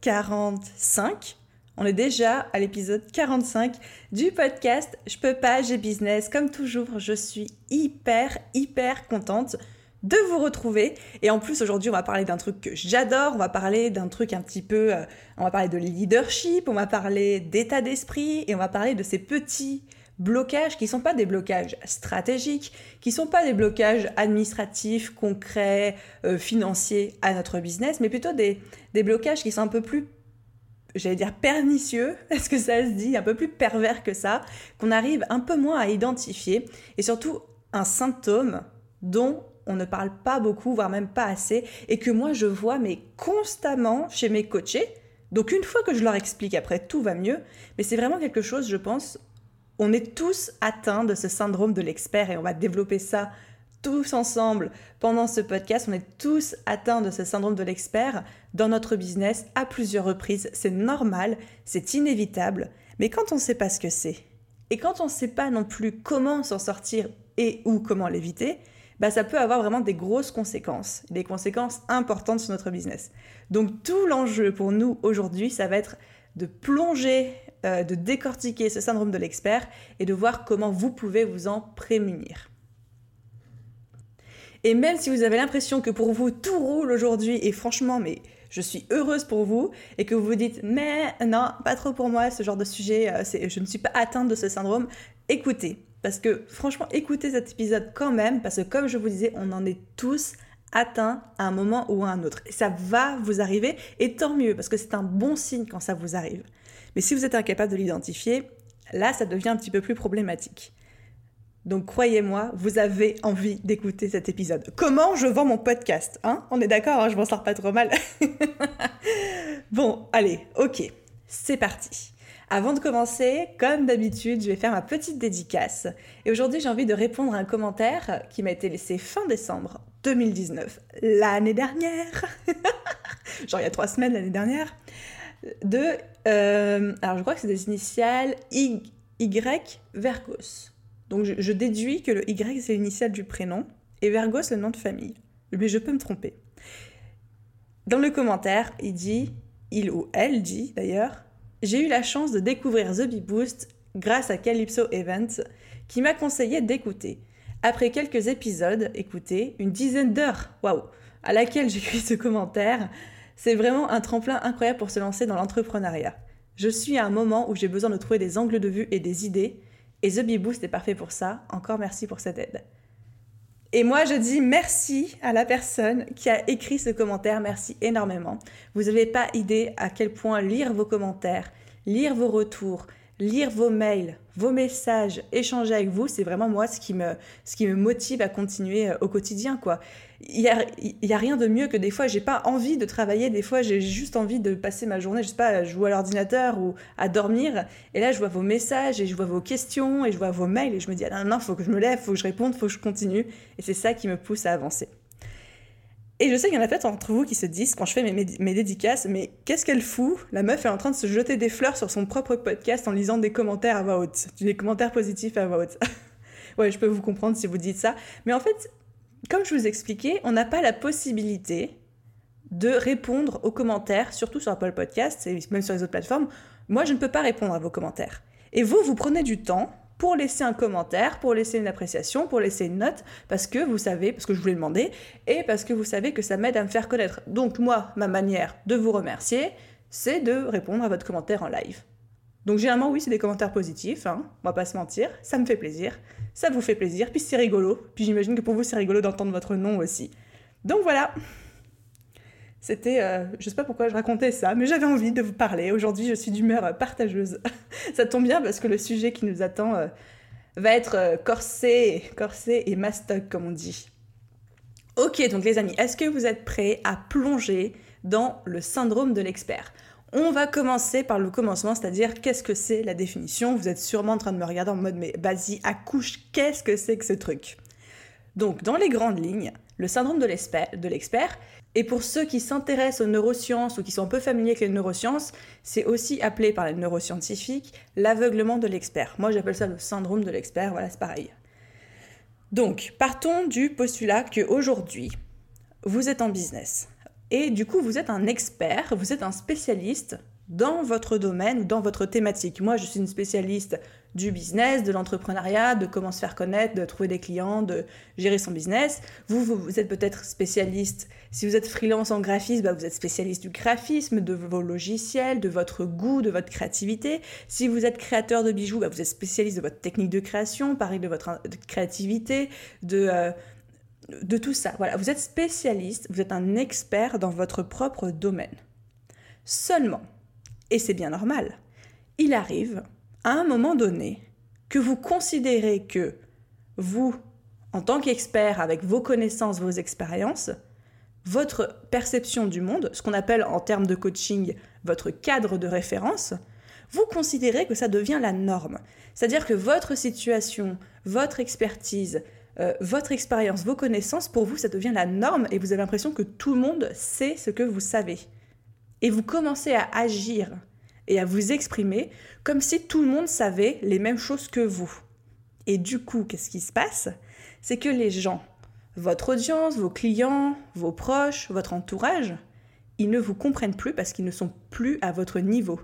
45 euh, on est déjà à l'épisode 45 du podcast Je peux pas, j'ai business. Comme toujours, je suis hyper, hyper contente de vous retrouver. Et en plus, aujourd'hui, on va parler d'un truc que j'adore. On va parler d'un truc un petit peu. Euh, on va parler de leadership, on va parler d'état d'esprit et on va parler de ces petits blocages qui ne sont pas des blocages stratégiques, qui ne sont pas des blocages administratifs, concrets, euh, financiers à notre business, mais plutôt des, des blocages qui sont un peu plus j'allais dire pernicieux, est-ce que ça se dit, un peu plus pervers que ça, qu'on arrive un peu moins à identifier, et surtout un symptôme dont on ne parle pas beaucoup, voire même pas assez, et que moi je vois mais constamment chez mes coachés. Donc une fois que je leur explique après, tout va mieux, mais c'est vraiment quelque chose, je pense, on est tous atteints de ce syndrome de l'expert et on va développer ça tous ensemble pendant ce podcast. On est tous atteints de ce syndrome de l'expert dans notre business à plusieurs reprises. C'est normal, c'est inévitable. Mais quand on ne sait pas ce que c'est, et quand on ne sait pas non plus comment s'en sortir et ou comment l'éviter, bah ça peut avoir vraiment des grosses conséquences, des conséquences importantes sur notre business. Donc tout l'enjeu pour nous aujourd'hui, ça va être de plonger, euh, de décortiquer ce syndrome de l'expert et de voir comment vous pouvez vous en prémunir. Et même si vous avez l'impression que pour vous tout roule aujourd'hui, et franchement, mais je suis heureuse pour vous, et que vous vous dites, mais non, pas trop pour moi, ce genre de sujet, euh, je ne suis pas atteinte de ce syndrome, écoutez. Parce que franchement, écoutez cet épisode quand même, parce que comme je vous disais, on en est tous atteints à un moment ou à un autre. Et ça va vous arriver, et tant mieux, parce que c'est un bon signe quand ça vous arrive. Mais si vous êtes incapable de l'identifier, là, ça devient un petit peu plus problématique. Donc croyez-moi, vous avez envie d'écouter cet épisode. Comment je vends mon podcast hein? On est d'accord, hein, je m'en sors pas trop mal. bon, allez, ok, c'est parti. Avant de commencer, comme d'habitude, je vais faire ma petite dédicace. Et aujourd'hui, j'ai envie de répondre à un commentaire qui m'a été laissé fin décembre 2019, l'année dernière. Genre il y a trois semaines l'année dernière. De, euh, alors je crois que c'est des initiales y, y Vergos. Donc je, déduis que le Y c'est l'initiale du prénom et Vergos le nom de famille. Mais je peux me tromper. Dans le commentaire, il dit, il ou elle dit d'ailleurs, j'ai eu la chance de découvrir The Bee Boost grâce à Calypso Events qui m'a conseillé d'écouter. Après quelques épisodes écoutés, une dizaine d'heures, waouh, à laquelle j'écris ce commentaire, c'est vraiment un tremplin incroyable pour se lancer dans l'entrepreneuriat. Je suis à un moment où j'ai besoin de trouver des angles de vue et des idées et The Bee Boost est parfait pour ça. Encore merci pour cette aide. Et moi, je dis merci à la personne qui a écrit ce commentaire. Merci énormément. Vous n'avez pas idée à quel point lire vos commentaires, lire vos retours, lire vos mails, vos messages, échanger avec vous, c'est vraiment moi ce qui me, ce qui me motive à continuer euh, au quotidien, quoi. Il n'y a, y a rien de mieux que des fois, j'ai pas envie de travailler, des fois j'ai juste envie de passer ma journée, je sais pas, à jouer à l'ordinateur ou à dormir, et là je vois vos messages, et je vois vos questions, et je vois vos mails, et je me dis, ah non, non, faut que je me lève, faut que je réponde, faut que je continue, et c'est ça qui me pousse à avancer. Et je sais qu'il y en a peut-être entre vous qui se disent, quand je fais mes, dédicaces, mais qu'est-ce qu'elle fout? La meuf est en train de se jeter des fleurs sur son propre podcast en lisant des commentaires à voix haute, des commentaires positifs à voix haute. ouais, je peux vous comprendre si vous dites ça. Mais en fait, comme je vous expliquais, on n'a pas la possibilité de répondre aux commentaires, surtout sur Apple Podcast et même sur les autres plateformes. Moi, je ne peux pas répondre à vos commentaires. Et vous, vous prenez du temps pour laisser un commentaire, pour laisser une appréciation, pour laisser une note, parce que vous savez, parce que je vous l'ai demandé, et parce que vous savez que ça m'aide à me faire connaître. Donc moi, ma manière de vous remercier, c'est de répondre à votre commentaire en live. Donc généralement, oui, c'est des commentaires positifs, hein, on va pas se mentir, ça me fait plaisir, ça vous fait plaisir, puis c'est rigolo, puis j'imagine que pour vous c'est rigolo d'entendre votre nom aussi. Donc voilà, c'était, euh, je sais pas pourquoi je racontais ça, mais j'avais envie de vous parler. Aujourd'hui, je suis d'humeur partageuse. ça tombe bien parce que le sujet qui nous attend euh, va être euh, corsé, corsé et mastoc, comme on dit. Ok, donc les amis, est-ce que vous êtes prêts à plonger dans le syndrome de l'expert? On va commencer par le commencement, c'est-à-dire qu'est-ce que c'est la définition? Vous êtes sûrement en train de me regarder en mode mais vas-y, accouche, qu'est-ce que c'est que ce truc? Donc dans les grandes lignes, le syndrome de l'expert, et pour ceux qui s'intéressent aux neurosciences ou qui sont un peu familiers avec les neurosciences, c'est aussi appelé par les neuroscientifiques l'aveuglement de l'expert. Moi j'appelle ça le syndrome de l'expert, voilà c'est pareil. Donc partons du postulat qu'aujourd'hui, vous êtes en business. Et du coup, vous êtes un expert, vous êtes un spécialiste dans votre domaine ou dans votre thématique. Moi, je suis une spécialiste du business, de l'entrepreneuriat, de comment se faire connaître, de trouver des clients, de gérer son business. Vous, vous, êtes peut-être spécialiste, si vous êtes freelance en graphisme, bah, vous êtes spécialiste du graphisme, de vos logiciels, de votre goût, de votre créativité. Si vous êtes créateur de bijoux, bah, vous êtes spécialiste de votre technique de création, pareil de votre créativité, de... Euh, de tout ça. Voilà, vous êtes spécialiste, vous êtes un expert dans votre propre domaine. Seulement, et c'est bien normal, il arrive à un moment donné que vous considérez que vous, en tant qu'expert, avec vos connaissances, vos expériences, votre perception du monde, ce qu'on appelle en termes de coaching votre cadre de référence, vous considérez que ça devient la norme. C'est-à-dire que votre situation, votre expertise, euh, votre expérience, vos connaissances, pour vous, ça devient la norme et vous avez l'impression que tout le monde sait ce que vous savez. Et vous commencez à agir et à vous exprimer comme si tout le monde savait les mêmes choses que vous. Et du coup, qu'est-ce qui se passe? C'est que les gens, votre audience, vos clients, vos proches, votre entourage, ils ne vous comprennent plus parce qu'ils ne sont plus à votre niveau.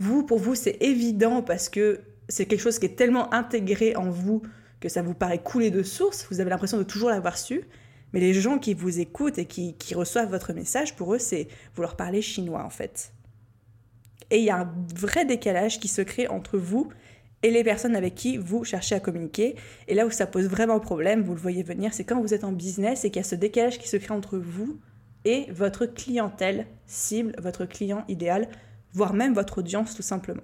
Vous, pour vous, c'est évident parce que c'est quelque chose qui est tellement intégré en vous que ça vous paraît couler de source, vous avez l'impression de toujours l'avoir su, mais les gens qui vous écoutent et qui, reçoivent votre message, pour eux, c'est vous leur parlez chinois en fait. Et il y a un vrai décalage qui se crée entre vous et les personnes avec qui vous cherchez à communiquer. Et là où ça pose vraiment problème, vous le voyez venir, c'est quand vous êtes en business et qu'il y a ce décalage qui se crée entre vous et votre clientèle cible, votre client idéal, voire même votre audience tout simplement.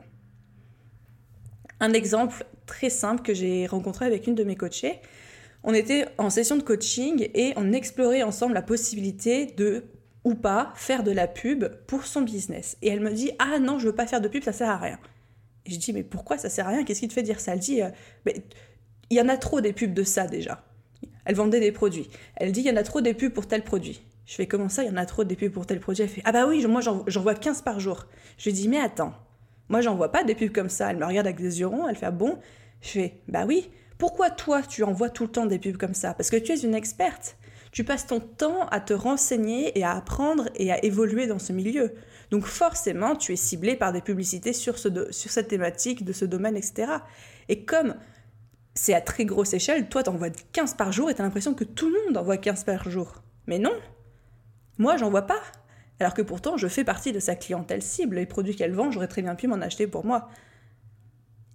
Un exemple très simple que j'ai rencontré avec une de mes coachées. On était en session de coaching et on explorait ensemble la possibilité de ou pas faire de la pub pour son business. Et elle me dit ah non je veux pas faire de pub ça sert à rien. Et je dis mais pourquoi ça sert à rien? Qu'est-ce qui te fait dire ça? Elle dit euh, il y en a trop des pubs de ça déjà. Elle vendait des produits. Elle dit il y en a trop des pubs pour tel produit. Je fais comment ça, il y en a trop des pubs pour tel produit? Elle fait ah bah oui, moi j'en vois 15 par jour. Je lui dis mais attends, moi, j'en vois pas des pubs comme ça. Elle me regarde avec des yeux ronds, elle fait ah bon? Je fais bah oui. Pourquoi toi, tu envoies tout le temps des pubs comme ça? Parce que tu es une experte. Tu passes ton temps à te renseigner et à apprendre et à évoluer dans ce milieu. Donc forcément, tu es ciblé par des publicités sur, ce sur cette thématique, de ce domaine, etc. Et comme c'est à très grosse échelle, toi, tu envoies 15 par jour et tu as l'impression que tout le monde envoie 15 par jour. Mais non Moi, j'en vois pas alors que pourtant je fais partie de sa clientèle cible. Les produits qu'elle vend, j'aurais très bien pu m'en acheter pour moi.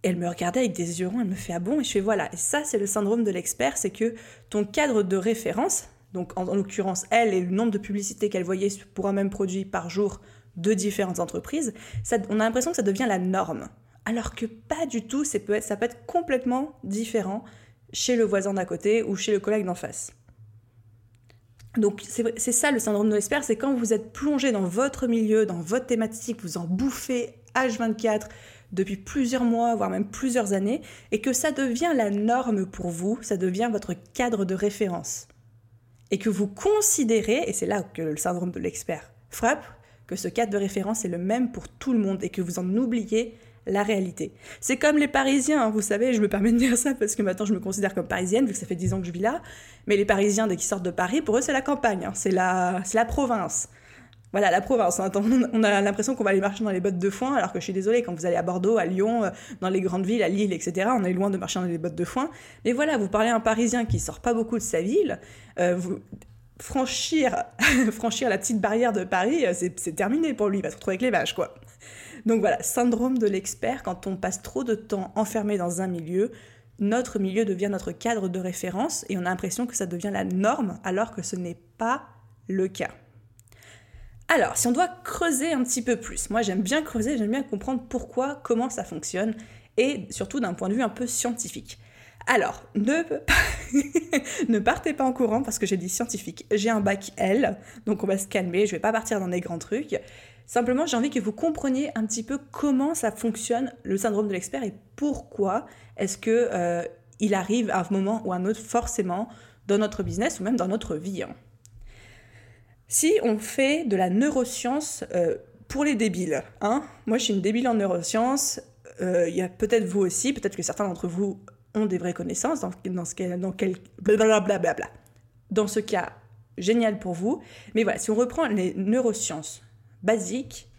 elle me regardait avec des yeux ronds, elle me fait ah bon? Et je fais voilà. Et ça c'est le syndrome de l'expert, c'est que ton cadre de référence, donc en, l'occurrence elle et le nombre de publicités qu'elle voyait pour un même produit par jour de différentes entreprises, on a l'impression que ça devient la norme. Alors que pas du tout, ça peut être complètement différent chez le voisin d'à côté ou chez le collègue d'en face. Donc c'est ça le syndrome de l'expert, c'est quand vous êtes plongé dans votre milieu, dans votre thématique, vous en bouffez H24 depuis plusieurs mois, voire même plusieurs années, et que ça devient la norme pour vous, ça devient votre cadre de référence. Et que vous considérez, et c'est là que le syndrome de l'expert frappe, que ce cadre de référence est le même pour tout le monde et que vous en oubliez la réalité. C'est comme les Parisiens, vous savez, je me permets de dire ça parce que maintenant je me considère comme parisienne, vu que ça fait 10 ans que je vis là, mais les Parisiens, dès qu'ils sortent de Paris, pour eux c'est la campagne, hein. c'est la, la province. Voilà, la province. Hein. On a l'impression qu'on va aller marcher dans les bottes de foin, alors que je suis désolée, quand vous allez à Bordeaux, à Lyon, euh, dans les grandes villes, à Lille, etc., on est loin de marcher dans les bottes de foin. Mais voilà, vous parlez à un Parisien qui sort pas beaucoup de sa ville, euh, franchir, franchir la petite barrière de Paris, euh, c'est terminé pour lui, il va se retrouver avec les vaches, quoi. Donc voilà, syndrome de l'expert, quand on passe trop de temps enfermé dans un milieu, notre milieu devient notre cadre de référence et on a l'impression que ça devient la norme alors que ce n'est pas le cas. Alors, si on doit creuser un petit peu plus, moi j'aime bien creuser, j'aime bien comprendre pourquoi, comment ça fonctionne et surtout d'un point de vue un peu scientifique. Alors, ne, ne partez pas en courant parce que j'ai dit scientifique. J'ai un bac L, donc on va se calmer, je vais pas partir dans des grands trucs. Simplement, j'ai envie que vous compreniez un petit peu comment ça fonctionne le syndrome de l'expert et pourquoi est-ce que euh, il arrive à un moment ou à un autre forcément dans notre business ou même dans notre vie. Hein. Si on fait de la neuroscience euh, pour les débiles, hein, moi je suis une débile en neurosciences, euh, il y a peut-être vous aussi, peut-être que certains d'entre vous ont des vraies connaissances dans, dans ce cas, dans quel blablabla. Dans ce cas, génial pour vous. Mais voilà, si on reprend les neurosciences basiques,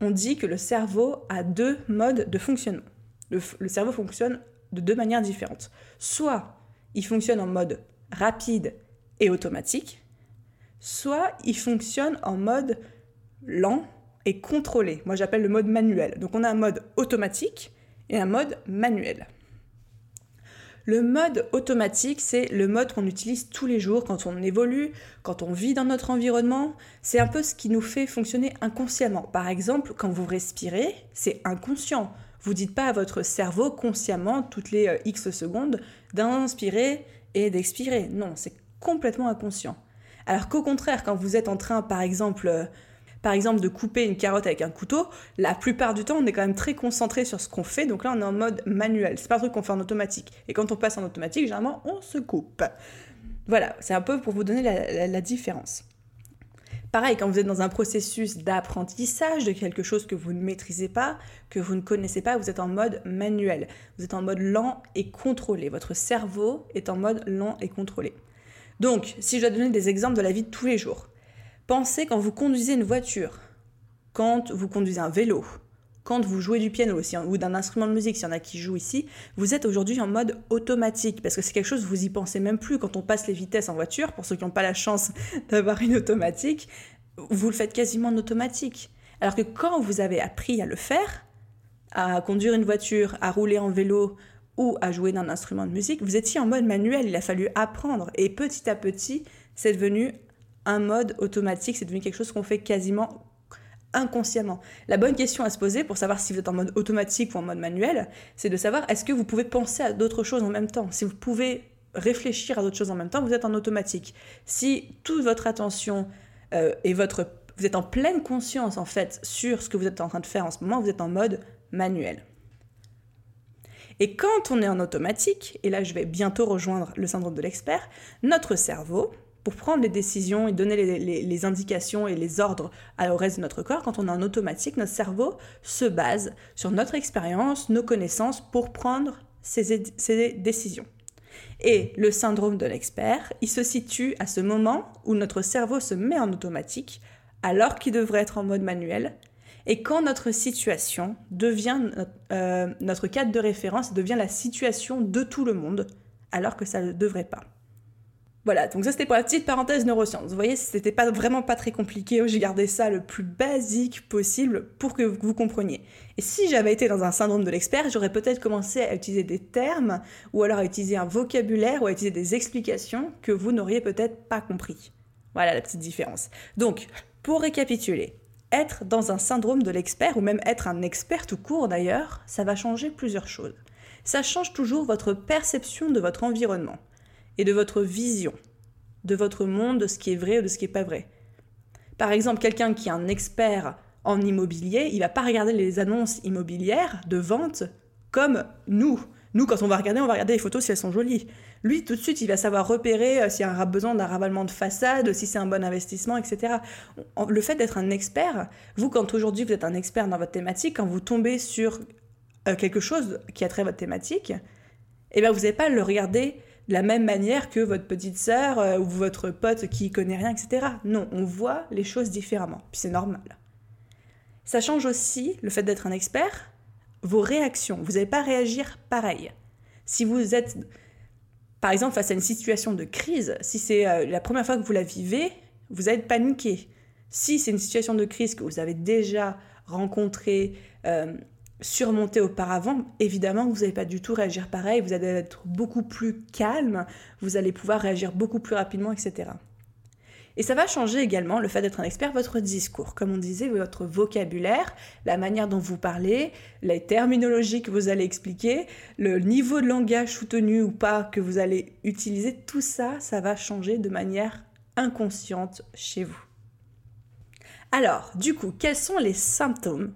on dit que le cerveau a deux modes de fonctionnement. le cerveau fonctionne de deux manières différentes. Soit il fonctionne en mode rapide et automatique, soit il fonctionne en mode lent et contrôlé. Moi j'appelle le mode manuel. Donc on a un mode automatique et un mode manuel. Le mode automatique, c'est le mode qu'on utilise tous les jours quand on évolue, quand on vit dans notre environnement. C'est un peu ce qui nous fait fonctionner inconsciemment. Par exemple, quand vous respirez, c'est inconscient. Vous dites pas à votre cerveau consciemment, toutes les euh, X secondes, d'inspirer et d'expirer. Non, c'est complètement inconscient. Alors qu'au contraire, quand vous êtes en train, par exemple, euh, par exemple, de couper une carotte avec un couteau, la plupart du temps, on est quand même très concentré sur ce qu'on fait. Donc là, on est en mode manuel. C'est pas un truc qu'on fait en automatique. Et quand on passe en automatique, généralement, on se coupe. Voilà, c'est un peu pour vous donner la différence. Pareil, quand vous êtes dans un processus d'apprentissage de quelque chose que vous ne maîtrisez pas, que vous ne connaissez pas, vous êtes en mode manuel. Vous êtes en mode lent et contrôlé. Votre cerveau est en mode lent et contrôlé. Donc, si je dois donner des exemples de la vie de tous les jours, pensez quand vous conduisez une voiture, quand vous conduisez un vélo, quand vous jouez du piano aussi, ou d'un instrument de musique, s'il y en a qui jouent ici, vous êtes aujourd'hui en mode automatique, parce que c'est quelque chose, vous y pensez même plus quand on passe les vitesses en voiture, pour ceux qui n'ont pas la chance d'avoir une automatique, vous le faites quasiment en automatique. Alors que quand vous avez appris à le faire, à conduire une voiture, à rouler en vélo ou à jouer d'un instrument de musique, vous étiez en mode manuel, il a fallu apprendre. Et petit à petit, c'est devenu un mode automatique, c'est devenu quelque chose qu'on fait quasiment inconsciemment. La bonne question à se poser pour savoir si vous êtes en mode automatique ou en mode manuel, c'est de savoir est-ce que vous pouvez penser à d'autres choses en même temps? Si vous pouvez réfléchir à d'autres choses en même temps, vous êtes en automatique. Si toute votre attention euh, et votre, vous êtes en pleine conscience en fait sur ce que vous êtes en train de faire en ce moment, vous êtes en mode manuel. Et quand on est en automatique, et là je vais bientôt rejoindre le syndrome de l'expert, notre cerveau, pour prendre les décisions et donner les, indications et les ordres au reste de notre corps, quand on est en automatique, notre cerveau se base sur notre expérience, nos connaissances pour prendre ses décisions. Et le syndrome de l'expert, il se situe à ce moment où notre cerveau se met en automatique, alors qu'il devrait être en mode manuel, et quand notre situation devient euh, notre cadre de référence, devient la situation de tout le monde, alors que ça ne devrait pas. Voilà, donc ça c'était pour la petite parenthèse neurosciences. Vous voyez, c'était pas vraiment pas très compliqué, j'ai gardé ça le plus basique possible pour que vous compreniez. Et si j'avais été dans un syndrome de l'expert, j'aurais peut-être commencé à utiliser des termes ou alors à utiliser un vocabulaire ou à utiliser des explications que vous n'auriez peut-être pas compris. Voilà la petite différence. Donc, pour récapituler, être dans un syndrome de l'expert ou même être un expert tout court d'ailleurs, ça va changer plusieurs choses. Ça change toujours votre perception de votre environnement et de votre vision de votre monde, de ce qui est vrai ou de ce qui n'est pas vrai. Par exemple, quelqu'un qui est un expert en immobilier, il va pas regarder les annonces immobilières de vente comme nous. Nous, quand on va regarder, on va regarder les photos si elles sont jolies. Lui, tout de suite, il va savoir repérer euh, s'il y a besoin d'un ravalement de façade, si c'est un bon investissement, etc. Le fait d'être un expert, vous, quand aujourd'hui vous êtes un expert dans votre thématique, quand vous tombez sur euh, quelque chose qui a trait à votre thématique, eh bien, vous n'allez pas le regarder de la même manière que votre petite sœur euh, ou votre pote qui connaît rien, etc. Non, on voit les choses différemment. Puis c'est normal. Ça change aussi le fait d'être un expert, vos réactions. Vous n'allez pas réagir pareil. Si vous êtes, par exemple, face à une situation de crise, si c'est euh, la première fois que vous la vivez, vous allez paniquer. Si c'est une situation de crise que vous avez déjà rencontrée, euh, surmonté auparavant, évidemment vous n'allez pas du tout réagir pareil, vous allez être beaucoup plus calme, vous allez pouvoir réagir beaucoup plus rapidement, etc. Et ça va changer également, le fait d'être un expert, votre discours. Comme on disait, votre vocabulaire, la manière dont vous parlez, les terminologies que vous allez expliquer, le niveau de langage soutenu ou pas que vous allez utiliser, tout ça, ça va changer de manière inconsciente chez vous. Alors, du coup, quels sont les symptômes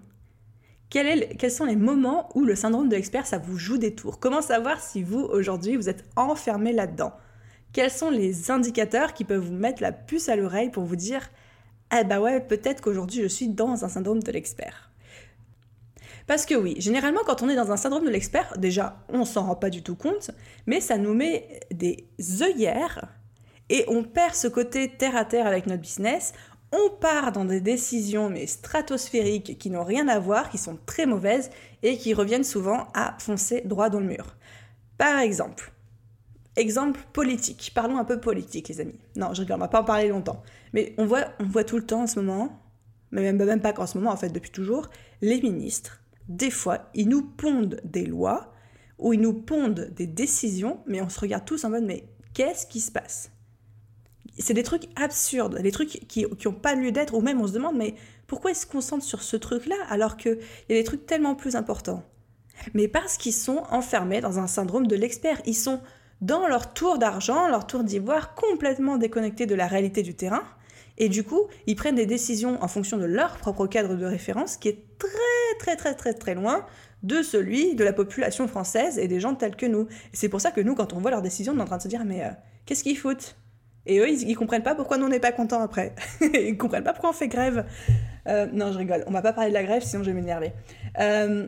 quels sont les moments où le syndrome de l'expert, ça vous joue des tours? Comment savoir si vous, aujourd'hui, vous êtes enfermé là-dedans? Quels sont les indicateurs qui peuvent vous mettre la puce à l'oreille pour vous dire Eh bah ouais, peut-être qu'aujourd'hui, je suis dans un syndrome de l'expert parce que oui, généralement quand on est dans un syndrome de l'expert, déjà on s'en rend pas du tout compte, mais ça nous met des œillères et on perd ce côté terre à terre avec notre business, on part dans des décisions mais stratosphériques qui n'ont rien à voir, qui sont très mauvaises et qui reviennent souvent à foncer droit dans le mur. Par exemple, exemple politique. Parlons un peu politique, les amis. Non, je rigole, on va pas en parler longtemps. Mais on voit, tout le temps en ce moment, mais même, même pas qu'en ce moment, en fait, depuis toujours, les ministres, des fois, ils nous pondent des lois ou ils nous pondent des décisions, mais on se regarde tous en mode, mais qu'est-ce qui se passe? C'est des trucs absurdes, des trucs qui n'ont pas lieu d'être, ou même on se demande, mais pourquoi ils se concentrent sur ce truc-là alors qu'il y a des trucs tellement plus importants? Mais parce qu'ils sont enfermés dans un syndrome de l'expert. Ils sont dans leur tour d'argent, leur tour d'ivoire, complètement déconnectés de la réalité du terrain. Et du coup, ils prennent des décisions en fonction de leur propre cadre de référence qui est très très très très très loin de celui de la population française et des gens tels que nous. C'est pour ça que nous, quand on voit leurs décisions, on est en train de se dire mais euh, qu'est-ce qu'ils foutent? Et eux, ils, comprennent pas pourquoi nous on n'est pas contents après. ils comprennent pas pourquoi on fait grève. Euh, non, je rigole. On va pas parler de la grève, sinon je vais m'énerver. Euh,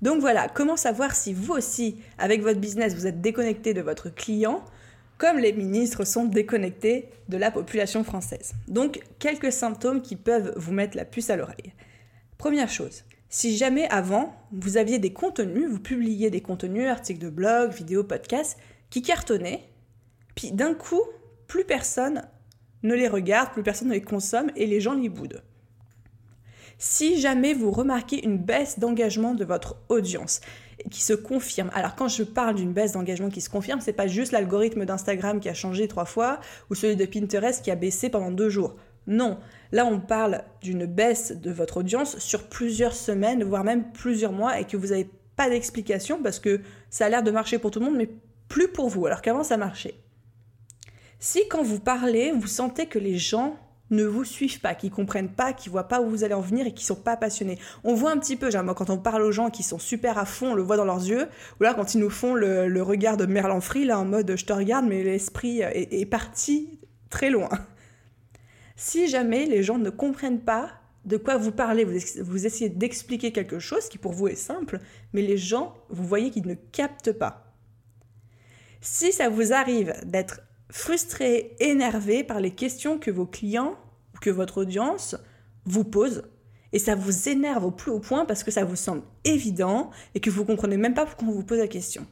donc voilà, comment savoir si vous aussi, avec votre business, vous êtes déconnecté de votre client, comme les ministres sont déconnectés de la population française? Donc, quelques symptômes qui peuvent vous mettre la puce à l'oreille. Première chose, si jamais avant, vous aviez des contenus, vous publiez des contenus, articles de blog, vidéos, podcasts, qui cartonnaient, puis d'un coup, plus personne ne les regarde, plus personne ne les consomme et les gens les boudent. Si jamais vous remarquez une baisse d'engagement de votre audience qui se confirme, alors quand je parle d'une baisse d'engagement qui se confirme, c'est pas juste l'algorithme d'Instagram qui a changé trois fois ou celui de Pinterest qui a baissé pendant deux jours. Non, là on parle d'une baisse de votre audience sur plusieurs semaines, voire même plusieurs mois et que vous n'avez pas d'explication parce que ça a l'air de marcher pour tout le monde mais plus pour vous alors qu'avant ça marchait. Si quand vous parlez, vous sentez que les gens ne vous suivent pas, qui comprennent pas, qui voient pas où vous allez en venir et qui sont pas passionnés. On voit un petit peu, genre, quand on parle aux gens qui sont super à fond, on le voit dans leurs yeux, ou là quand ils nous font le, regard de Merlan Free, là en mode je te regarde, mais l'esprit est, parti très loin. Si jamais les gens ne comprennent pas de quoi vous parlez, vous essayez d'expliquer quelque chose qui pour vous est simple, mais les gens, vous voyez qu'ils ne captent pas. Si ça vous arrive d'être frustré, énervé par les questions que vos clients ou que votre audience vous pose. Et ça vous énerve au plus haut point parce que ça vous semble évident et que vous comprenez même pas pourquoi on vous pose la question.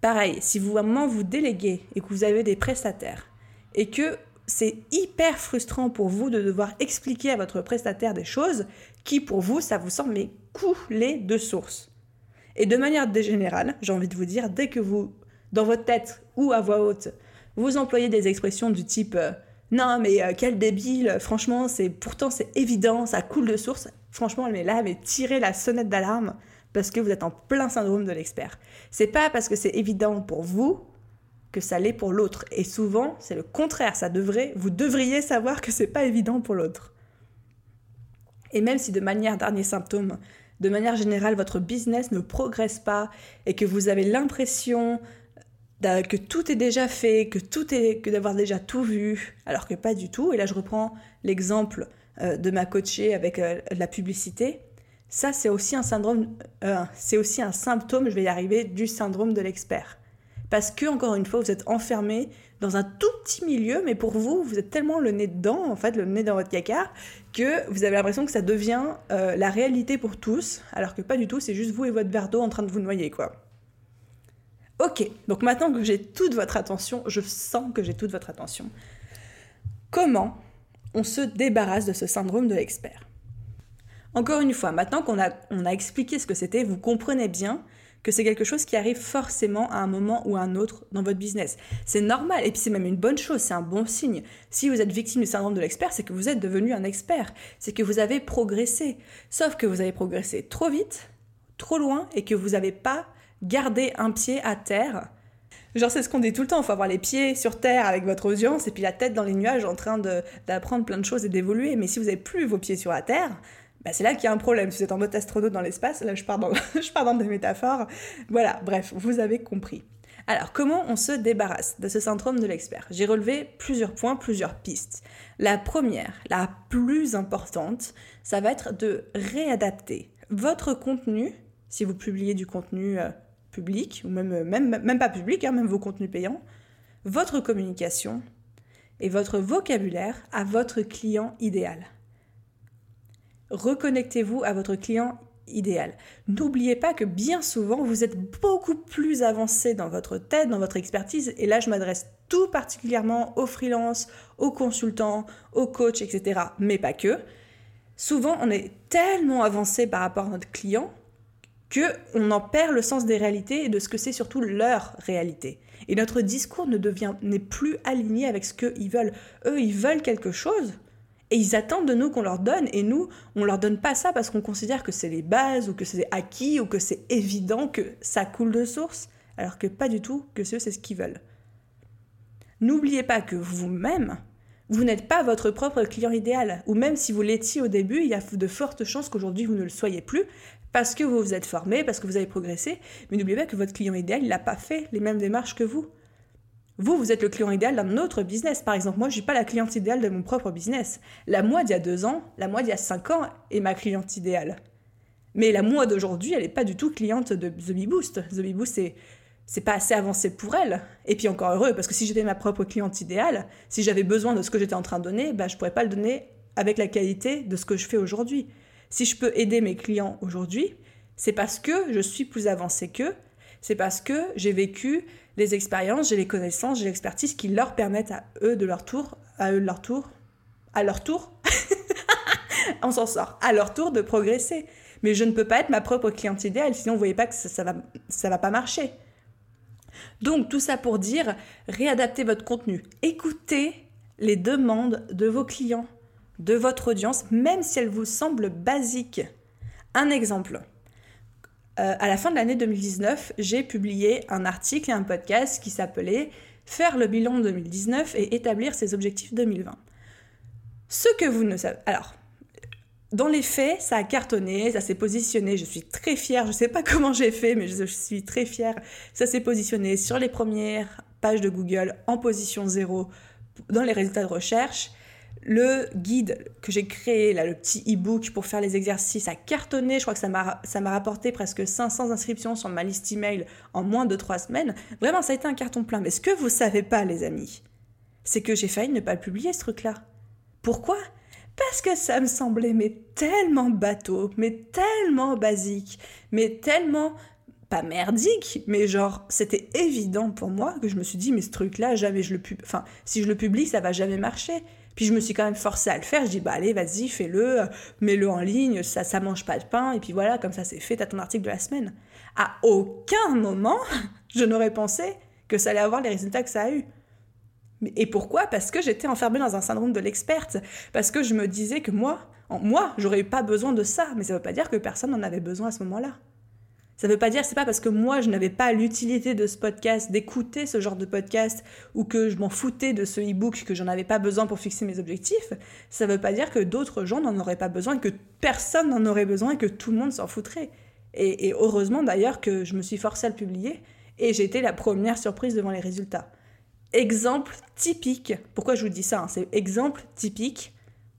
Pareil, si vous à un moment vous déléguez et que vous avez des prestataires et que c'est hyper frustrant pour vous de devoir expliquer à votre prestataire des choses qui pour vous ça vous semble couler de source. Et de manière générale, j'ai envie de vous dire, dès que vous dans votre tête ou à voix haute, vous employez des expressions du type euh, non mais euh, quel débile, franchement c'est pourtant c'est évident, ça coule de source. Franchement, mais là, mais tirez la sonnette d'alarme parce que vous êtes en plein syndrome de l'expert. C'est pas parce que c'est évident pour vous que ça l'est pour l'autre. Et souvent, c'est le contraire. Ça devrait, vous devriez savoir que c'est pas évident pour l'autre. Et même si de manière dernier symptôme, de manière générale, votre business ne progresse pas et que vous avez l'impression que tout est déjà fait, que tout est, que d'avoir déjà tout vu, alors que pas du tout. Et là, je reprends l'exemple euh, de ma coachée avec euh, la publicité. Ça, c'est aussi un syndrome, euh, c'est aussi un symptôme, je vais y arriver, du syndrome de l'expert. Parce que, encore une fois, vous êtes enfermé dans un tout petit milieu, mais pour vous, vous êtes tellement le nez dedans, en fait, le nez dans votre caca, que vous avez l'impression que ça devient la réalité pour tous, alors que pas du tout, c'est juste vous et votre verre d'eau en train de vous noyer, quoi. Ok, donc maintenant que j'ai toute votre attention, je sens que j'ai toute votre attention. Comment on se débarrasse de ce syndrome de l'expert? Encore une fois, maintenant qu'on a, on a expliqué ce que c'était, vous comprenez bien que c'est quelque chose qui arrive forcément à un moment ou à un autre dans votre business. C'est normal et puis c'est même une bonne chose, c'est un bon signe. Si vous êtes victime du syndrome de l'expert, c'est que vous êtes devenu un expert, c'est que vous avez progressé. Sauf que vous avez progressé trop vite, trop loin et que vous n'avez pas gardé un pied à terre. Genre, c'est ce qu'on dit tout le temps, il faut avoir les pieds sur terre avec votre audience et puis la tête dans les nuages en train d'apprendre plein de choses et d'évoluer. Mais si vous n'avez plus vos pieds sur la terre, bah, c'est là qu'il y a un problème. Si vous êtes en mode astronaute dans l'espace, là je pars, dans, je pars dans des métaphores. Voilà, bref, vous avez compris. Alors, comment on se débarrasse de ce syndrome de l'expert? J'ai relevé plusieurs points, plusieurs pistes. La première, la plus importante, ça va être de réadapter votre contenu, si vous publiez du contenu public, ou même, euh, pas public, hein, même vos contenus payants, votre communication et votre vocabulaire à votre client idéal reconnectez-vous à votre client idéal. N'oubliez pas que bien souvent, vous êtes beaucoup plus avancé dans votre tête, dans votre expertise, et là je m'adresse tout particulièrement aux freelances, aux consultants, aux coachs, etc., mais pas que. Souvent, on est tellement avancé par rapport à notre client que on en perd le sens des réalités et de ce que c'est surtout leur réalité. Et notre discours ne devient n'est plus aligné avec ce qu'ils veulent. Eux, ils veulent quelque chose, et ils attendent de nous qu'on leur donne, et nous, on leur donne pas ça parce qu'on considère que c'est les bases, ou que c'est acquis, ou que c'est évident que ça coule de source, alors que pas du tout, que c'est ce qu'ils veulent. N'oubliez pas que vous-même, vous n'êtes pas votre propre client idéal, ou même si vous l'étiez au début, il y a de fortes chances qu'aujourd'hui vous ne le soyez plus, parce que vous vous êtes formé, parce que vous avez progressé, mais n'oubliez pas que votre client idéal, il n'a pas fait les mêmes démarches que vous. Vous, vous êtes le client idéal d'un autre business. Par exemple, moi, je ne suis pas la cliente idéale de mon propre business. La moi d'il y a deux ans, la moi d'il y a cinq ans est ma cliente idéale. Mais la moi d'aujourd'hui, elle n'est pas du tout cliente de The Bee Boost. The Bee Boost, c'est, c'est pas assez avancé pour elle. Et puis encore heureux, parce que si j'étais ma propre cliente idéale, si j'avais besoin de ce que j'étais en train de donner, bah, je pourrais pas le donner avec la qualité de ce que je fais aujourd'hui. Si je peux aider mes clients aujourd'hui, c'est parce que je suis plus avancée qu'eux, c'est parce que j'ai vécu les expériences, j'ai les connaissances, j'ai l'expertise qui leur permettent à eux de leur tour, à eux leur tour, à leur tour, on s'en sort, à leur tour de progresser. Mais je ne peux pas être ma propre cliente idéale, sinon vous voyez pas que ça, ça va, ça va pas marcher. Donc tout ça pour dire, réadaptez votre contenu, écoutez les demandes de vos clients, de votre audience, même si elles vous semblent basiques. Un exemple. Euh, à la fin de l'année 2019, j'ai publié un article et un podcast qui s'appelait Faire le bilan 2019 et établir ses objectifs 2020. Ce que vous ne savez. Alors, dans les faits, ça a cartonné, ça s'est positionné. Je suis très fière. Je ne sais pas comment j'ai fait, mais je suis très fière. Ça s'est positionné sur les premières pages de Google en position zéro dans les résultats de recherche. Le guide que j'ai créé, là, le petit e-book pour faire les exercices, a cartonné. Je crois que ça m'a rapporté presque 500 inscriptions sur ma liste email en moins de 3 semaines. Vraiment, ça a été un carton plein. Mais ce que vous savez pas, les amis, c'est que j'ai failli ne pas le publier, ce truc-là. Pourquoi? Parce que ça me semblait mais tellement bateau, mais tellement basique, mais tellement pas merdique, mais genre c'était évident pour moi que je me suis dit mais ce truc là jamais je le publie, enfin si je le publie ça va jamais marcher. Puis je me suis quand même forcée à le faire. Je dis, bah allez, vas-y, fais-le, mets-le en ligne, ça, ça mange pas de pain, et puis voilà, comme ça c'est fait, t'as ton article de la semaine. À aucun moment, je n'aurais pensé que ça allait avoir les résultats que ça a eu. Et pourquoi? Parce que j'étais enfermée dans un syndrome de l'experte. Parce que je me disais que moi, moi, j'aurais pas besoin de ça. Mais ça veut pas dire que personne n'en avait besoin à ce moment-là. Ça ne veut pas dire, c'est pas parce que moi je n'avais pas l'utilité de ce podcast, d'écouter ce genre de podcast, ou que je m'en foutais de ce e-book, que j'en avais pas besoin pour fixer mes objectifs, ça ne veut pas dire que d'autres gens n'en auraient pas besoin, que personne n'en aurait besoin et que tout le monde s'en foutrait. Et, heureusement d'ailleurs que je me suis forcée à le publier et j'ai été la première surprise devant les résultats. Exemple typique, pourquoi je vous dis ça hein, C'est exemple typique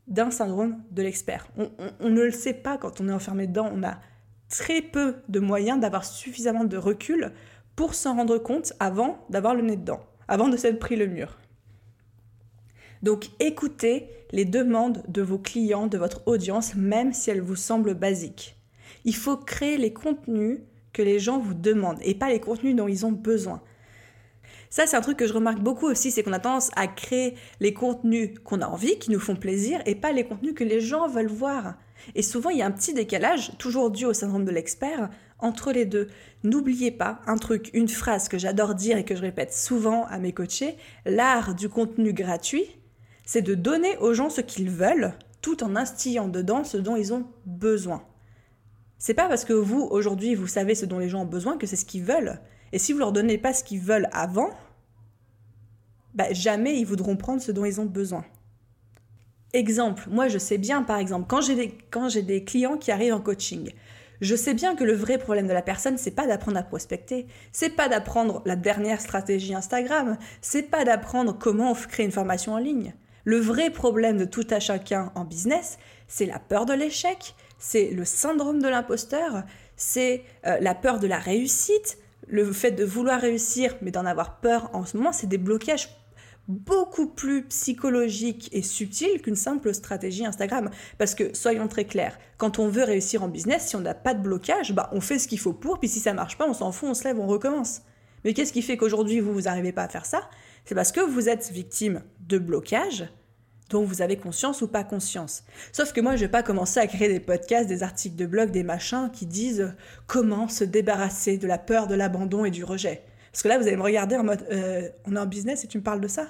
d'un syndrome de l'expert. On, on ne le sait pas quand on est enfermé dedans, on a très peu de moyens d'avoir suffisamment de recul pour s'en rendre compte avant d'avoir le nez dedans, avant de s'être pris le mur. Donc écoutez les demandes de vos clients, de votre audience, même si elles vous semblent basiques. Il faut créer les contenus que les gens vous demandent et pas les contenus dont ils ont besoin. Ça, c'est un truc que je remarque beaucoup aussi, c'est qu'on a tendance à créer les contenus qu'on a envie, qui nous font plaisir, et pas les contenus que les gens veulent voir. Et souvent, il y a un petit décalage, toujours dû au syndrome de l'expert, entre les deux. N'oubliez pas un truc, une phrase que j'adore dire et que je répète souvent à mes coachés, l'art du contenu gratuit, c'est de donner aux gens ce qu'ils veulent tout en instillant dedans ce dont ils ont besoin. C'est pas parce que vous, aujourd'hui, vous savez ce dont les gens ont besoin que c'est ce qu'ils veulent. Et si vous leur donnez pas ce qu'ils veulent avant, bah, jamais ils voudront prendre ce dont ils ont besoin. Exemple, moi je sais bien par exemple, quand j'ai des, clients qui arrivent en coaching, je sais bien que le vrai problème de la personne, c'est pas d'apprendre à prospecter, c'est pas d'apprendre la dernière stratégie Instagram, c'est pas d'apprendre comment créer une formation en ligne. Le vrai problème de tout à chacun en business, c'est la peur de l'échec, c'est le syndrome de l'imposteur, c'est euh, la peur de la réussite, le fait de vouloir réussir mais d'en avoir peur en ce moment, c'est des blocages beaucoup plus psychologiques et subtils qu'une simple stratégie Instagram. Parce que, soyons très clairs, quand on veut réussir en business, si on n'a pas de blocage, bah, on fait ce qu'il faut pour, puis si ça marche pas, on s'en fout, on se lève, on recommence. Mais qu'est-ce qui fait qu'aujourd'hui, vous, vous n'arrivez pas à faire ça? C'est parce que vous êtes victime de blocage dont vous avez conscience ou pas conscience. Sauf que moi, je vais pas commencer à créer des podcasts, des articles de blog, des machins qui disent comment se débarrasser de la peur de l'abandon et du rejet. Parce que là, vous allez me regarder en mode euh, on est en business et tu me parles de ça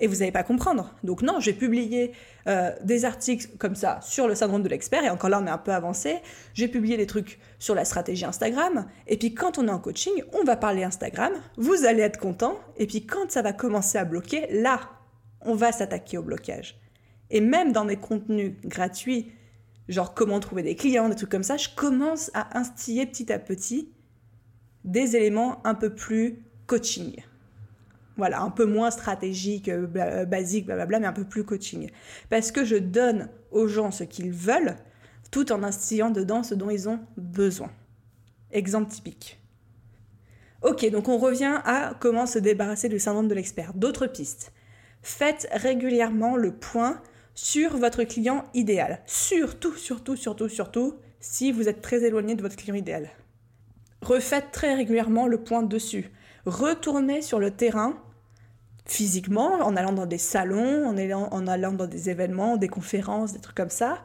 et vous n'allez pas comprendre. Donc non, j'ai publié euh, des articles comme ça sur le syndrome de l'expert, et encore là on est un peu avancé. J'ai publié des trucs sur la stratégie Instagram, et puis quand on est en coaching, on va parler Instagram, vous allez être content, et puis quand ça va commencer à bloquer, là, on va s'attaquer au blocage. Et même dans mes contenus gratuits, genre comment trouver des clients, des trucs comme ça, je commence à instiller petit à petit des éléments un peu plus coaching. Voilà, un peu moins stratégique, euh, euh, basique, blablabla, mais un peu plus coaching. Parce que je donne aux gens ce qu'ils veulent, tout en instillant dedans ce dont ils ont besoin. Exemple typique. Ok, donc on revient à comment se débarrasser du syndrome de l'expert. D'autres pistes. Faites régulièrement le point sur votre client idéal. Surtout, surtout, surtout, surtout, si vous êtes très éloigné de votre client idéal. Refaites très régulièrement le point dessus. Retournez sur le terrain physiquement, en allant dans des salons, en allant, en allant dans des événements, des conférences, des trucs comme ça,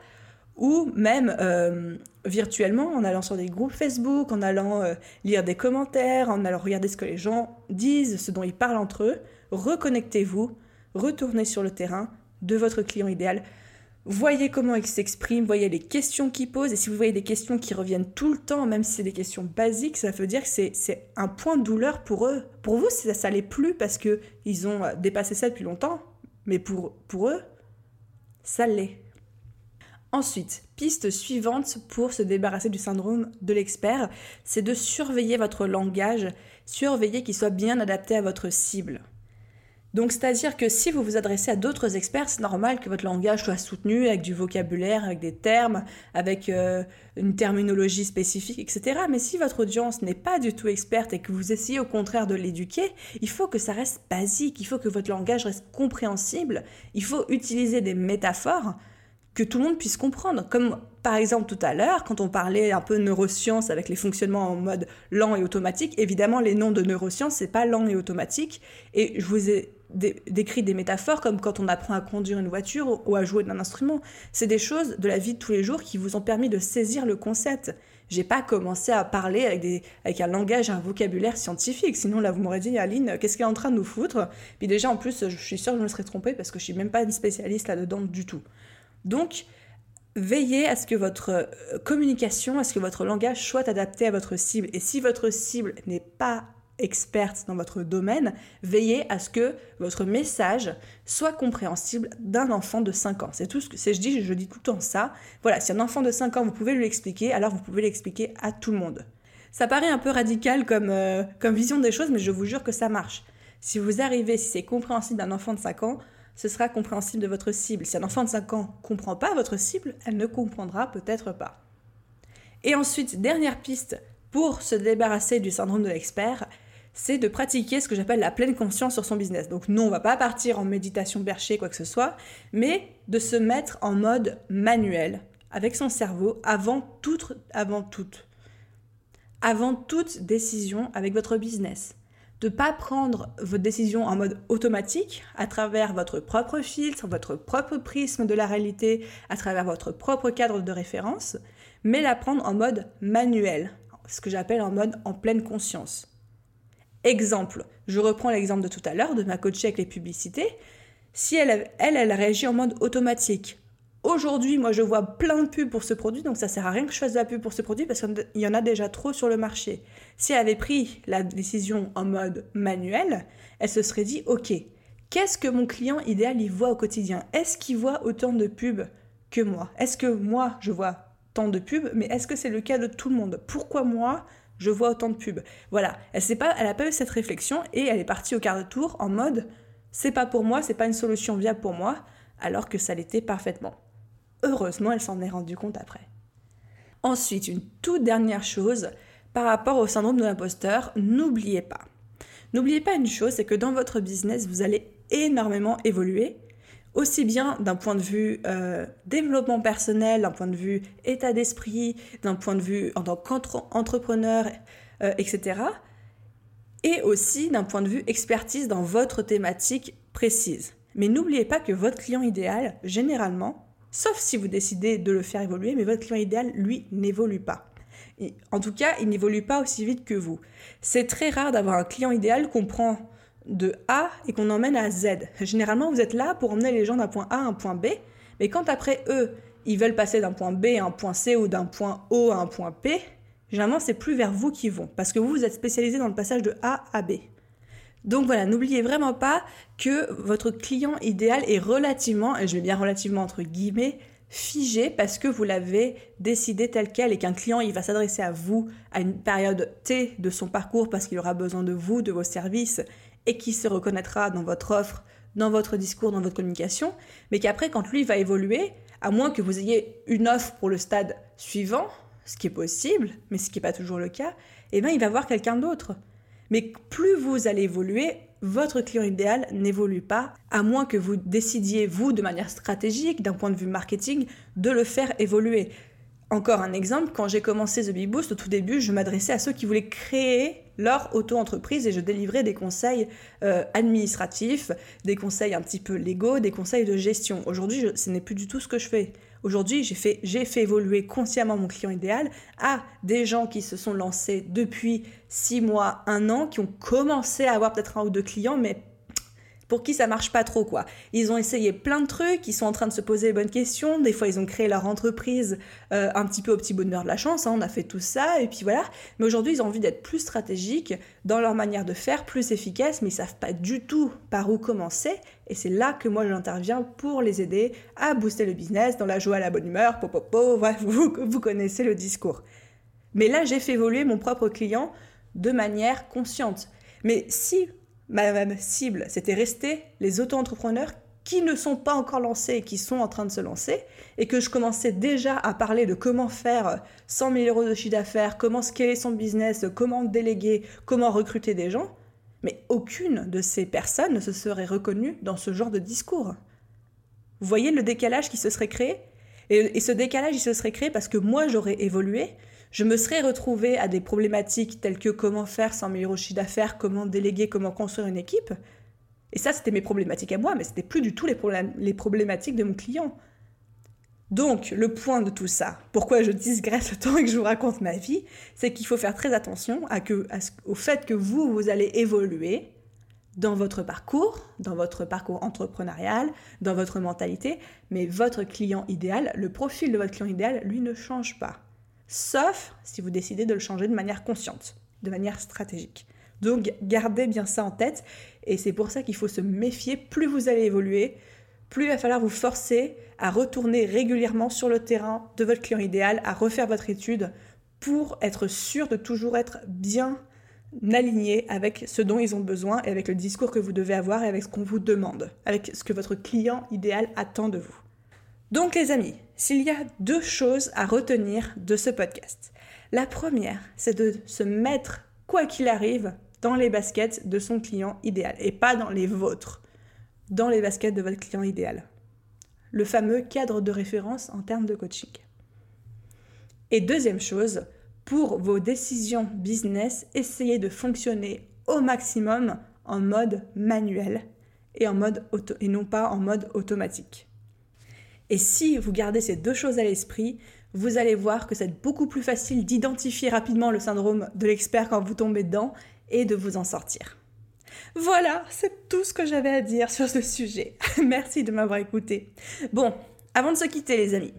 ou même euh, virtuellement, en allant sur des groupes Facebook, en allant euh, lire des commentaires, en allant regarder ce que les gens disent, ce dont ils parlent entre eux. Reconnectez-vous, retournez sur le terrain de votre client idéal. Voyez comment il s'exprime, voyez les questions qu'il pose, et si vous voyez des questions qui reviennent tout le temps, même si c'est des questions basiques, ça veut dire que c'est un point de douleur pour eux. Pour vous, ça, ça l'est plus parce qu'ils ont dépassé ça depuis longtemps, mais pour, pour eux, ça l'est. Ensuite, piste suivante pour se débarrasser du syndrome de l'expert, c'est de surveiller votre langage, surveiller qu'il soit bien adapté à votre cible. Donc c'est-à-dire que si vous vous adressez à d'autres experts, c'est normal que votre langage soit soutenu avec du vocabulaire, avec des termes, avec euh, une terminologie spécifique, etc. Mais si votre audience n'est pas du tout experte et que vous essayez au contraire de l'éduquer, il faut que ça reste basique, il faut que votre langage reste compréhensible, il faut utiliser des métaphores que tout le monde puisse comprendre. Comme par exemple tout à l'heure, quand on parlait un peu neurosciences avec les fonctionnements en mode lent et automatique, évidemment les noms de neurosciences, c'est pas lent et automatique. Et je vous ai décrit des métaphores comme quand on apprend à conduire une voiture ou à jouer d'un instrument. C'est des choses de la vie de tous les jours qui vous ont permis de saisir le concept. J'ai pas commencé à parler avec, des, avec un langage, un vocabulaire scientifique. Sinon, là, vous m'aurez dit, Aline, qu'est-ce qu'elle est en train de nous foutre? Puis déjà, en plus, je suis sûre que je me serais trompée parce que je suis même pas une spécialiste là-dedans du tout. Donc, veillez à ce que votre euh, communication, à ce que votre langage soit adapté à votre cible. Et si votre cible n'est pas experte dans votre domaine, veillez à ce que votre message soit compréhensible d'un enfant de 5 ans. C'est tout ce que je dis, je dis tout le temps ça. Voilà, si un enfant de 5 ans, vous pouvez lui l'expliquer, alors vous pouvez l'expliquer à tout le monde. Ça paraît un peu radical comme, euh, comme vision des choses, mais je vous jure que ça marche. Si vous arrivez, si c'est compréhensible d'un enfant de 5 ans, ce sera compréhensible de votre cible. Si un enfant de 5 ans comprend pas votre cible, elle ne comprendra peut-être pas. Et ensuite, dernière piste pour se débarrasser du syndrome de l'expert, c'est de pratiquer ce que j'appelle la pleine conscience sur son business. Donc non, on va pas partir en méditation bercher, quoi que ce soit, mais de se mettre en mode manuel avec son cerveau avant toute, avant toute, avant toute décision avec votre business. De pas prendre votre décision en mode automatique à travers votre propre filtre, votre propre prisme de la réalité, à travers votre propre cadre de référence, mais la prendre en mode manuel, ce que j'appelle en mode en pleine conscience. Exemple, je reprends l'exemple de tout à l'heure de ma coachée avec les publicités. Si elle, elle, réagit en mode automatique, Aujourd'hui, moi, je vois plein de pubs pour ce produit, donc ça sert à rien que je fasse de la pub pour ce produit parce qu'il y en a déjà trop sur le marché. Si elle avait pris la décision en mode manuel, elle se serait dit, ok, qu'est-ce que mon client idéal y voit au quotidien? Est-ce qu'il voit autant de pubs que moi? Est-ce que moi, je vois tant de pubs, mais est-ce que c'est le cas de tout le monde? Pourquoi moi, je vois autant de pubs Voilà, elle n'a pas, pas eu cette réflexion et elle est partie au quart de tour en mode, c'est pas pour moi, c'est pas une solution viable pour moi, alors que ça l'était parfaitement. Heureusement, elle s'en est rendue compte après. Ensuite, une toute dernière chose par rapport au syndrome de l'imposteur, n'oubliez pas. N'oubliez pas une chose, c'est que dans votre business, vous allez énormément évoluer, aussi bien d'un point de vue euh, développement personnel, d'un point de vue état d'esprit, d'un point de vue en tant qu'entrepreneur, euh, etc. Et aussi d'un point de vue expertise dans votre thématique précise. Mais n'oubliez pas que votre client idéal, généralement, Sauf si vous décidez de le faire évoluer, mais votre client idéal, lui, n'évolue pas. en tout cas, il n'évolue pas aussi vite que vous. C'est très rare d'avoir un client idéal qu'on prend de A et qu'on emmène à Z. Généralement, vous êtes là pour emmener les gens d'un point A à un point B, mais quand après eux, ils veulent passer d'un point B à un point C ou d'un point O à un point P, généralement, c'est plus vers vous qu'ils vont, parce que vous, vous êtes spécialisé dans le passage de A à B. Donc voilà, n'oubliez vraiment pas que votre client idéal est relativement, et je vais bien relativement entre guillemets, figé parce que vous l'avez décidé tel quel et qu'un client il va s'adresser à vous à une période T de son parcours parce qu'il aura besoin de vous, de vos services et qui se reconnaîtra dans votre offre, dans votre discours, dans votre communication, mais qu'après quand lui va évoluer, à moins que vous ayez une offre pour le stade suivant, ce qui est possible, mais ce qui n'est pas toujours le cas, eh bien il va voir quelqu'un d'autre. Mais plus vous allez évoluer, votre client idéal n'évolue pas, à moins que vous décidiez, vous, de manière stratégique, d'un point de vue marketing, de le faire évoluer. Encore un exemple, quand j'ai commencé The Big Boost, au tout début, je m'adressais à ceux qui voulaient créer leur auto-entreprise et je délivrais des conseils euh, administratifs, des conseils un petit peu légaux, des conseils de gestion. Aujourd'hui, ce n'est plus du tout ce que je fais. Aujourd'hui, j'ai fait, fait évoluer consciemment mon client idéal à des gens qui se sont lancés depuis six mois, un an, qui ont commencé à avoir peut-être un ou deux clients, mais pour qui ça marche pas trop quoi. Ils ont essayé plein de trucs, ils sont en train de se poser les bonnes questions, des fois ils ont créé leur entreprise euh, un petit peu au petit bonheur de la chance, hein, on a fait tout ça, et puis voilà. Mais aujourd'hui ils ont envie d'être plus stratégiques dans leur manière de faire, plus efficaces, mais ils savent pas du tout par où commencer, et c'est là que moi j'interviens pour les aider à booster le business, dans la joie, la bonne humeur, popopo, bref, vous, vous connaissez le discours. Mais là j'ai fait évoluer mon propre client de manière consciente. Mais si ma, cible, c'était rester les auto-entrepreneurs qui ne sont pas encore lancés et qui sont en train de se lancer, et que je commençais déjà à parler de comment faire 100 000 euros de chiffre d'affaires, comment scaler son business, comment déléguer, comment recruter des gens, mais aucune de ces personnes ne se serait reconnue dans ce genre de discours. Vous voyez le décalage qui se serait créé? Et, et ce décalage, il se serait créé parce que moi, j'aurais évolué, je me serais retrouvée à des problématiques telles que comment faire 100 000 euros de chiffre d'affaires, comment déléguer, comment construire une équipe. Et ça, c'était mes problématiques à moi, mais c'était plus du tout les, problématiques de mon client. Donc, le point de tout ça, pourquoi je digresse autant et que je vous raconte ma vie, c'est qu'il faut faire très attention au fait que vous, vous allez évoluer dans votre parcours, dans votre parcours entrepreneurial, dans votre mentalité, mais votre client idéal, le profil de votre client idéal, lui ne change pas sauf si vous décidez de le changer de manière consciente, de manière stratégique. Donc gardez bien ça en tête, et c'est pour ça qu'il faut se méfier, plus vous allez évoluer, plus il va falloir vous forcer à retourner régulièrement sur le terrain de votre client idéal, à refaire votre étude pour être sûr de toujours être bien aligné avec ce dont ils ont besoin et avec le discours que vous devez avoir et avec ce qu'on vous demande, avec ce que votre client idéal attend de vous. Donc les amis, s'il y a deux choses à retenir de ce podcast. La première, c'est de se mettre, quoi qu'il arrive, dans les baskets de son client idéal et pas dans les vôtres, dans les baskets de votre client idéal. Le fameux cadre de référence en termes de coaching. Et deuxième chose, pour vos décisions business, essayez de fonctionner au maximum en mode manuel et, en mode et non pas en mode automatique. Et si vous gardez ces deux choses à l'esprit, vous allez voir que c'est beaucoup plus facile d'identifier rapidement le syndrome de l'expert quand vous tombez dedans et de vous en sortir. Voilà, c'est tout ce que j'avais à dire sur ce sujet. Merci de m'avoir écouté. Bon, avant de se quitter les amis,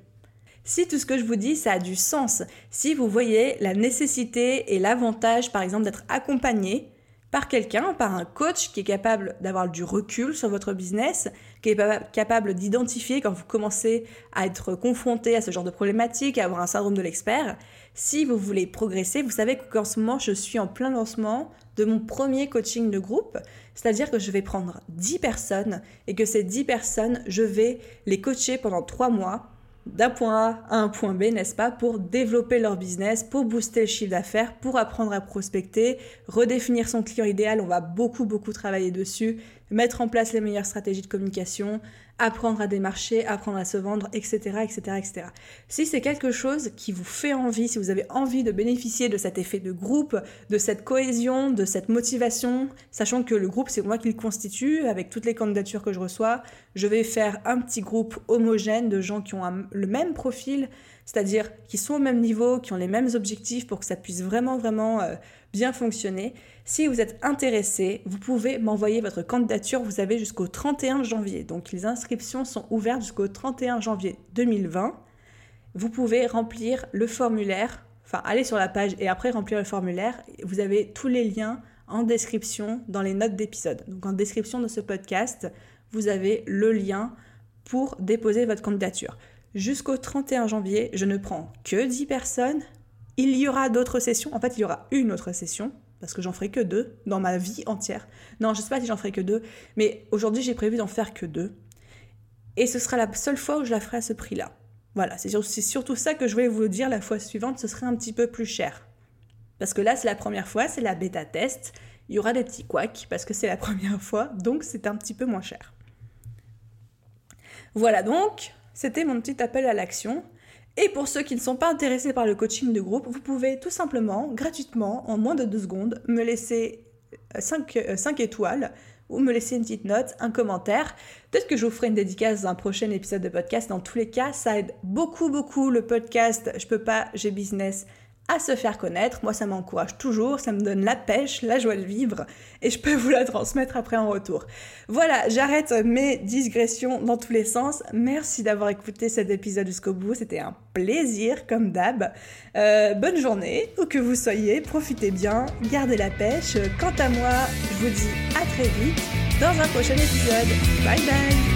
si tout ce que je vous dis, ça a du sens, si vous voyez la nécessité et l'avantage, par exemple, d'être accompagné par quelqu'un, par un coach qui est capable d'avoir du recul sur votre business, qui est capable d'identifier quand vous commencez à être confronté à ce genre de problématique, à avoir un syndrome de l'expert, si vous voulez progresser, vous savez qu'en ce moment, je suis en plein lancement de mon premier coaching de groupe, c'est-à-dire que je vais prendre 10 personnes et que ces 10 personnes, je vais les coacher pendant 3 mois d'un point A à un point B, n'est-ce pas, pour développer leur business, pour booster le chiffre d'affaires, pour apprendre à prospecter, redéfinir son client idéal. On va beaucoup, beaucoup travailler dessus, mettre en place les meilleures stratégies de communication, apprendre à démarcher, apprendre à se vendre, etc., etc., etc. Si c'est quelque chose qui vous fait envie, si vous avez envie de bénéficier de cet effet de groupe, de cette cohésion, de cette motivation, sachant que le groupe, c'est moi qui le constitue, avec toutes les candidatures que je reçois, je vais faire un petit groupe homogène de gens qui ont le même profil, c'est-à-dire qui sont au même niveau, qui ont les mêmes objectifs pour que ça puisse vraiment, vraiment euh, bien fonctionner. Si vous êtes intéressé, vous pouvez m'envoyer votre candidature. Vous avez jusqu'au 31 janvier. Donc les inscriptions sont ouvertes jusqu'au 31 janvier 2020. Vous pouvez remplir le formulaire, enfin aller sur la page et après remplir le formulaire. Vous avez tous les liens en description dans les notes d'épisode. Donc en description de ce podcast, vous avez le lien pour déposer votre candidature. Jusqu'au 31 janvier, je ne prends que 10 personnes. Il y aura d'autres sessions. En fait, il y aura une autre session parce que j'en ferai que deux dans ma vie entière. Non, je sais pas si j'en ferai que deux, mais aujourd'hui j'ai prévu d'en faire que deux. Et ce sera la seule fois où je la ferai à ce prix-là. Voilà, c'est surtout ça que je voulais vous dire la fois suivante, ce serait un petit peu plus cher. Parce que là, c'est la première fois, c'est la bêta test. Il y aura des petits couacs parce que c'est la première fois, donc c'est un petit peu moins cher. Voilà donc, c'était mon petit appel à l'action. Et pour ceux qui ne sont pas intéressés par le coaching de groupe, vous pouvez tout simplement, gratuitement, en moins de deux secondes, me laisser 5, euh, euh, étoiles ou me laisser une petite note, un commentaire. Peut-être que je vous ferai une dédicace dans un prochain épisode de podcast. Dans tous les cas, ça aide beaucoup, beaucoup le podcast. Je peux pas, j'ai business à se faire connaître. Moi, ça m'encourage toujours, ça me donne la pêche, la joie de vivre, et je peux vous la transmettre après en retour. Voilà, j'arrête mes digressions dans tous les sens. Merci d'avoir écouté cet épisode jusqu'au bout, c'était un plaisir, comme d'hab. Euh, bonne journée, où que vous soyez, profitez bien, gardez la pêche. Quant à moi, je vous dis à très vite dans un prochain épisode. Bye bye